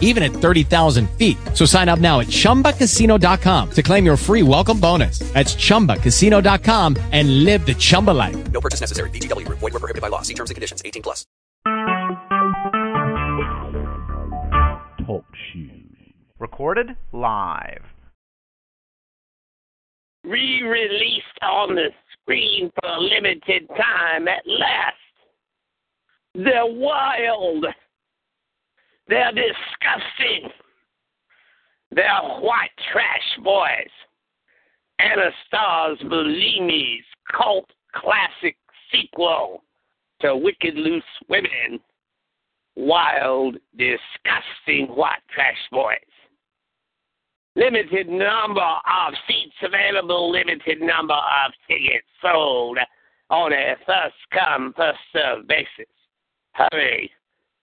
even at 30,000 feet. So sign up now at chumbacasino.com to claim your free welcome bonus. That's chumbacasino.com and live the Chumba life. No purchase necessary. VGW Group. Void were prohibited by law. See terms and conditions. 18 plus. Talk shoes. Recorded live. re-released on the screen for a limited time at last. They're wild. They're disgusting. They're white trash boys. Anastaz Bellini's cult classic sequel to Wicked Loose Women. Wild, disgusting white trash boys limited number of seats available, limited number of tickets sold on a first come, first served basis. Hurry,